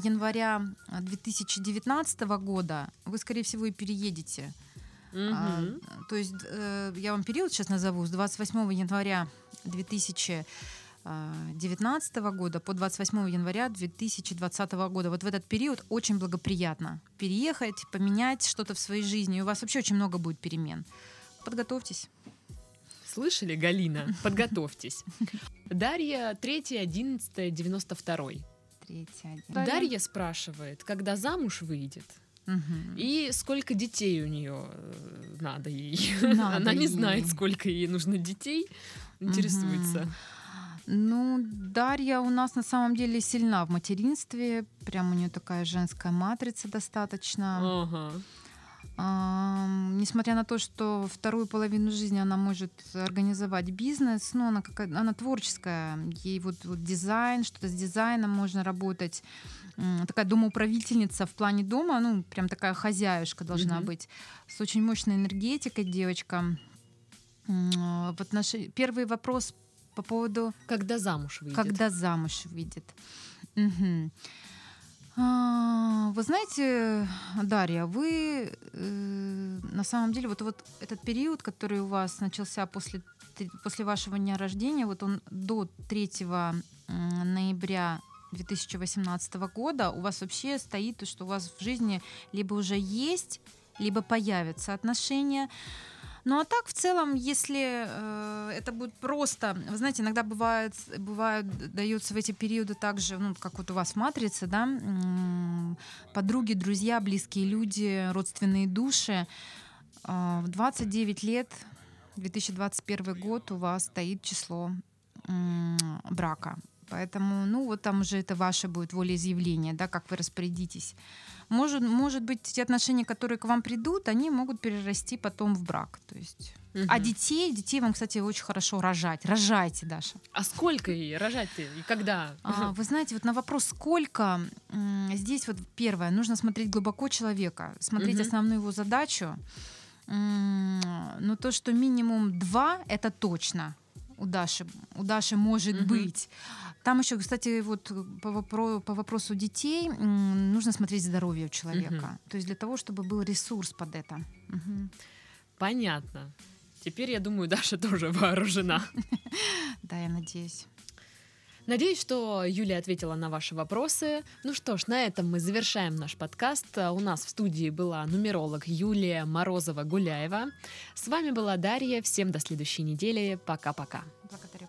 января 2019 года вы, скорее всего, и переедете. Угу. А, то есть э, я вам период сейчас назову. С 28 января 2019 года по 28 января 2020 года. Вот в этот период очень благоприятно переехать, поменять что-то в своей жизни. И у вас вообще очень много будет перемен. Подготовьтесь. Слышали, Галина? Подготовьтесь. Дарья 3.11.92. Дарья спрашивает, когда замуж выйдет, Угу. И сколько детей у нее э, надо ей. Надо Она не ей. знает, сколько ей нужно детей. Интересуется. Угу. Ну, Дарья у нас на самом деле сильна в материнстве. Прям у нее такая женская матрица достаточно. Ага. Несмотря на то, что вторую половину жизни она может организовать бизнес, но она, какая, она творческая. Ей вот, вот дизайн, что-то с дизайном можно работать такая домоуправительница в плане дома, ну, прям такая хозяюшка должна mm-hmm. быть, с очень мощной энергетикой девочка. В отнош... Первый вопрос по поводу... Когда замуж выйдет. Когда замуж выйдет. Угу. А, вы знаете, Дарья, вы э, на самом деле вот, вот этот период, который у вас начался после, после вашего дня рождения, вот он до 3 ноября 2018 года у вас вообще стоит то, что у вас в жизни либо уже есть, либо появятся отношения. Ну а так в целом, если э, это будет просто, вы знаете, иногда бывает, бывает дается в эти периоды также, ну как вот у вас матрица, да, подруги, друзья, близкие люди, родственные души. Э, в 29 лет, 2021 год у вас стоит число э, брака. Поэтому, ну, вот там уже это ваше будет волеизъявление, да, как вы распорядитесь. Может, может быть, те отношения, которые к вам придут, они могут перерасти потом в брак. То есть Угу. А детей, детей вам, кстати, очень хорошо рожать. Рожайте, Даша. А сколько ей рожать-то и когда? А, вы знаете, вот на вопрос сколько, здесь вот первое, нужно смотреть глубоко человека, смотреть угу. основную его задачу. Но то, что минимум два, это точно у Даши, у Даши может Мгм. быть. Там еще, кстати, вот по, вопро- по вопросу детей м, нужно смотреть здоровье у человека. Мгм. То есть для того, чтобы был ресурс под это. Мгм. Понятно. Теперь, я думаю, Даша тоже вооружена. Да, я надеюсь. Надеюсь, что Юлия ответила на ваши вопросы. Ну что ж, на этом мы завершаем наш подкаст. У нас в студии была нумеролог Юлия Морозова-Гуляева. С вами была Дарья. Всем до следующей недели. Пока-пока. Благодарю.